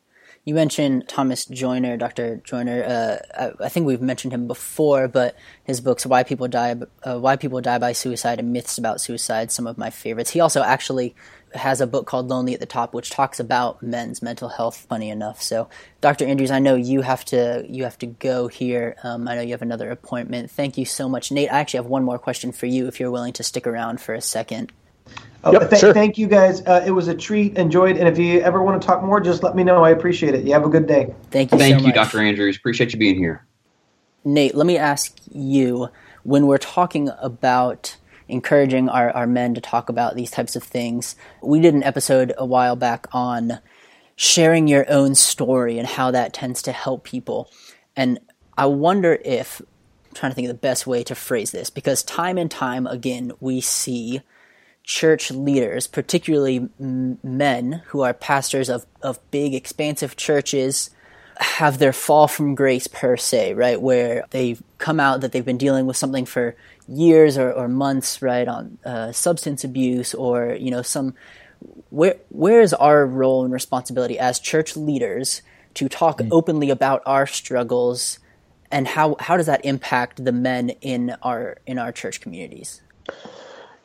you mentioned Thomas Joiner, Dr. Joiner. Uh, I, I, think we've mentioned him before, but his books "Why People Die," uh, "Why People Die by Suicide," and "Myths About Suicide," some of my favorites. He also actually has a book called Lonely at the Top, which talks about men's mental health. Funny enough, so Dr. Andrews, I know you have to you have to go here. Um, I know you have another appointment. Thank you so much, Nate. I actually have one more question for you, if you're willing to stick around for a second. Oh, yep, th- sure. Thank you guys. Uh, it was a treat. Enjoyed. And if you ever want to talk more, just let me know. I appreciate it. You have a good day. Thank you. Thank so you, Dr. Andrews. Appreciate you being here. Nate, let me ask you when we're talking about encouraging our, our men to talk about these types of things. We did an episode a while back on sharing your own story and how that tends to help people. And I wonder if, I'm trying to think of the best way to phrase this, because time and time again, we see church leaders, particularly men who are pastors of, of big, expansive churches, have their fall from grace per se, right? Where they've come out that they've been dealing with something for years or, or months, right, on uh, substance abuse or you know some. Where where is our role and responsibility as church leaders to talk mm. openly about our struggles, and how how does that impact the men in our in our church communities?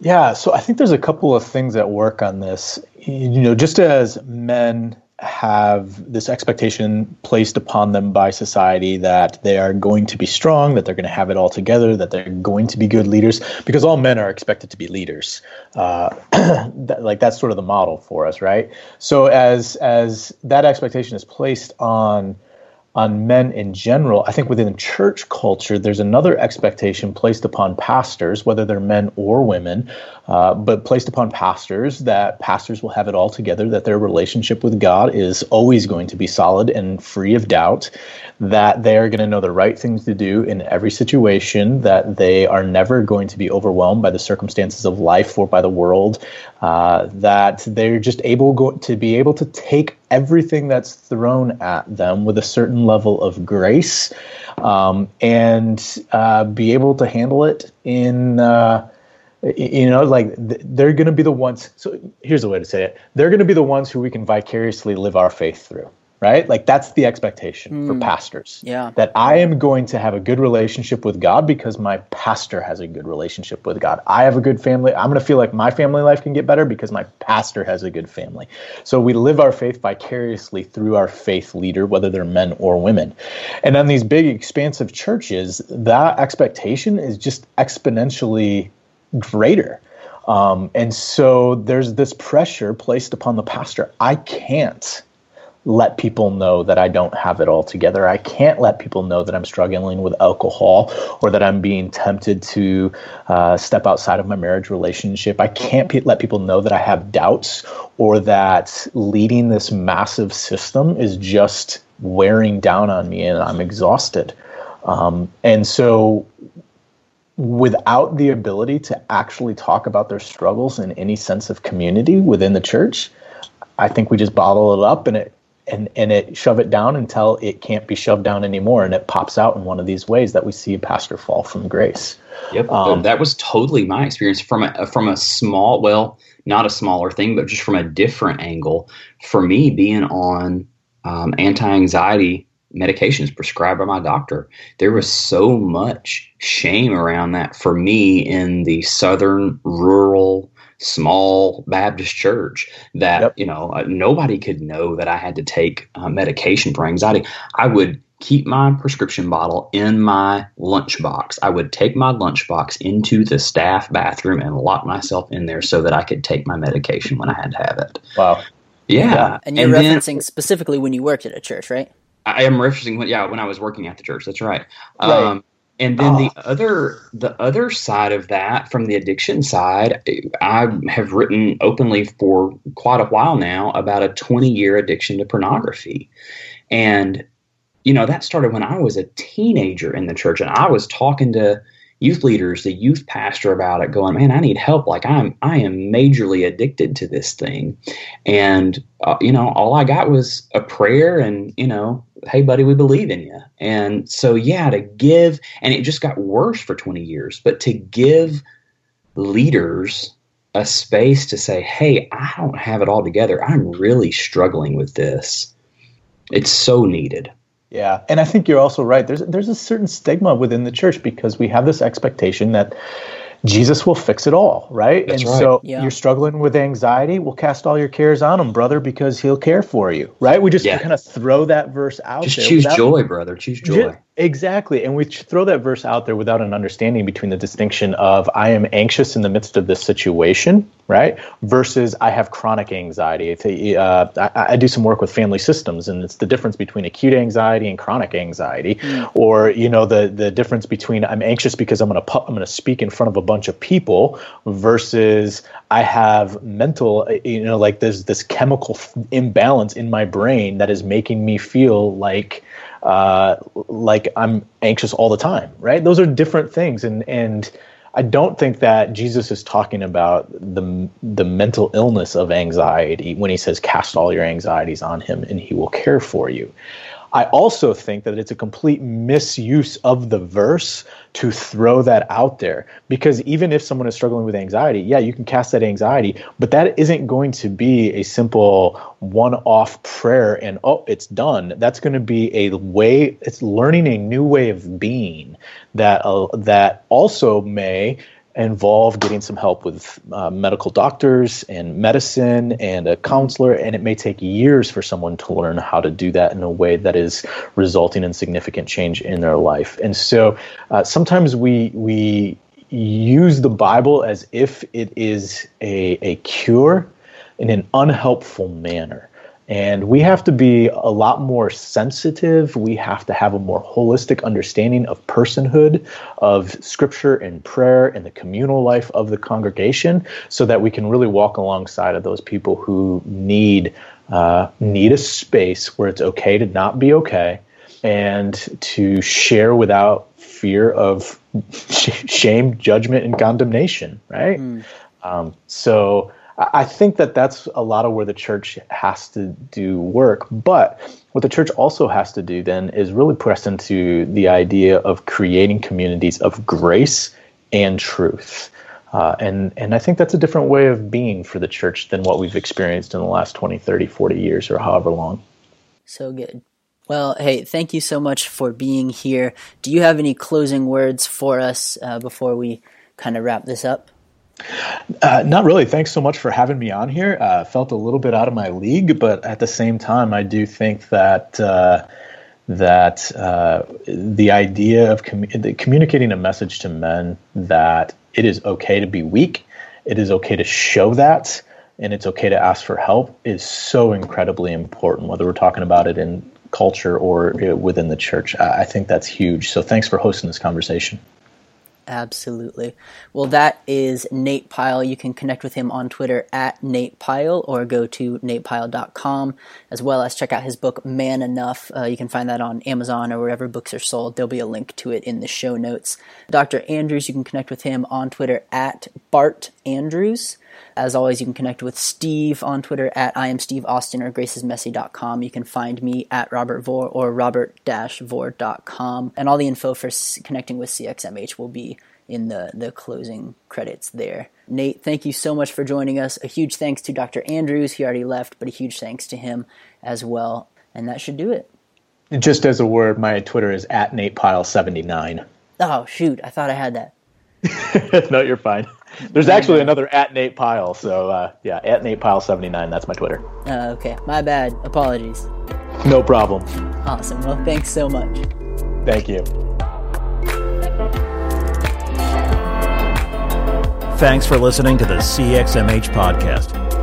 Yeah, so I think there's a couple of things that work on this. You know, just as men have this expectation placed upon them by society that they are going to be strong, that they're going to have it all together, that they're going to be good leaders, because all men are expected to be leaders. Uh, [CLEARS THROAT] that, like that's sort of the model for us, right? So as as that expectation is placed on on men in general, I think within church culture, there's another expectation placed upon pastors, whether they're men or women, uh, but placed upon pastors that pastors will have it all together, that their relationship with God is always going to be solid and free of doubt, that they are going to know the right things to do in every situation, that they are never going to be overwhelmed by the circumstances of life or by the world, uh, that they're just able go- to be able to take everything that's thrown at them with a certain level of grace um, and uh, be able to handle it in uh, you know like they're going to be the ones so here's the way to say it they're going to be the ones who we can vicariously live our faith through right? Like that's the expectation mm. for pastors. Yeah. That I am going to have a good relationship with God because my pastor has a good relationship with God. I have a good family. I'm going to feel like my family life can get better because my pastor has a good family. So we live our faith vicariously through our faith leader, whether they're men or women. And on these big, expansive churches, that expectation is just exponentially greater Um, and so there's this pressure placed upon the pastor. I can't let people know that I don't have it all together. I can't let people know that I'm struggling with alcohol or that I'm being tempted to uh, step outside of my marriage relationship. I can't pe- let people know that I have doubts or that leading this massive system is just wearing down on me and I'm exhausted. Um, and so, without the ability to actually talk about their struggles in any sense of community within the church, I think we just bottle it up and it and and it shove it down until it can't be shoved down anymore, and it pops out in one of these ways that we see a pastor fall from grace. Yep, um, that was totally my experience from a from a small, well, not a smaller thing, but just from a different angle. For me, being on um, anti-anxiety medications prescribed by my doctor, there was so much shame around that for me in the southern rural small Baptist church that yep. you know uh, nobody could know that I had to take uh, medication for anxiety. I would keep my prescription bottle in my lunchbox. I would take my lunchbox into the staff bathroom and lock myself in there so that I could take my medication when I had to have it. Wow. Yeah. yeah. And you're and referencing then, specifically when you worked at a church, right? I am referencing when yeah, when I was working at the church. That's right. right. Um, and then oh. the other the other side of that from the addiction side i have written openly for quite a while now about a 20 year addiction to pornography and you know that started when i was a teenager in the church and i was talking to youth leaders the youth pastor about it going man i need help. Like i'm i am majorly addicted to this thing. And uh, you know all i got was a prayer and you know hey buddy we believe in you and so yeah to give and it just got worse for 20 years but to give leaders a space to say hey i don't have it all together. I'm really struggling with this. It's so needed yeah, and I think you're also right. There's there's a certain stigma within the church because we have this expectation that Jesus will fix it all, right? That's and right. so yeah. you're struggling with anxiety, we'll cast all your cares on him, brother, because he'll care for you, right? We just yeah. kind of throw that verse out just there. choose joy, brother. Choose joy. Exactly. And we throw that verse out there without an understanding between the distinction of I am anxious in the midst of this situation, right? Versus I have chronic anxiety. Uh, I, I, do some work with family systems, and it's the difference between acute anxiety and chronic anxiety, mm. or you know the the difference between I'm anxious because I'm going to I'm going to speak in front of a bunch of people versus I have mental, you know, like there's this chemical imbalance in my brain that is making me feel like uh, like I'm anxious all the time, right? Those are different things, and and I don't think that Jesus is talking about the the mental illness of anxiety when he says cast all your anxieties on him and he will care for you. I also think that it's a complete misuse of the verse to throw that out there because even if someone is struggling with anxiety, yeah, you can cast that anxiety, but that isn't going to be a simple one off prayer and oh, it's done. That's going to be a way, it's learning a new way of being that, uh, that also may involve getting some help with uh, medical doctors and medicine and a counselor and it may take years for someone to learn how to do that in a way that is resulting in significant change in their life. And so uh, sometimes we we use the bible as if it is a, a cure in an unhelpful manner and we have to be a lot more sensitive. We have to have a more holistic understanding of personhood, of scripture and prayer and the communal life of the congregation so that we can really walk alongside of those people who need uh, need a space where it's okay to not be okay and to share without fear of [LAUGHS] shame, judgment, and condemnation, right? Mm. Um, so I think that that's a lot of where the church has to do work. But what the church also has to do then is really press into the idea of creating communities of grace and truth. Uh, and, and I think that's a different way of being for the church than what we've experienced in the last 20, 30, 40 years or however long. So good. Well, hey, thank you so much for being here. Do you have any closing words for us uh, before we kind of wrap this up? Uh, not really. Thanks so much for having me on here. Uh, felt a little bit out of my league, but at the same time, I do think that uh, that uh, the idea of com- communicating a message to men that it is okay to be weak it is okay to show that and it's okay to ask for help is so incredibly important, whether we're talking about it in culture or uh, within the church. I think that's huge. So thanks for hosting this conversation. Absolutely. Well, that is Nate Pyle. You can connect with him on Twitter at Nate Pyle or go to natepyle.com as well as check out his book, Man Enough. Uh, you can find that on Amazon or wherever books are sold. There'll be a link to it in the show notes. Dr. Andrews, you can connect with him on Twitter at Bart Andrews. As always, you can connect with Steve on Twitter at I am Steve Austin or gracesmessy.com. You can find me at Robert Vore or robert-vore.com. And all the info for connecting with CXMH will be in the, the closing credits there. Nate, thank you so much for joining us. A huge thanks to Dr. Andrews. He already left, but a huge thanks to him as well. And that should do it. Just as a word, my Twitter is at NatePile79. Oh, shoot. I thought I had that. [LAUGHS] no, you're fine. There's actually another at Nate Pyle. So uh, yeah, at Nate Pyle 79. That's my Twitter. Uh, okay, my bad. Apologies. No problem. Awesome. Well, thanks so much. Thank you. Thanks for listening to the CXMH podcast.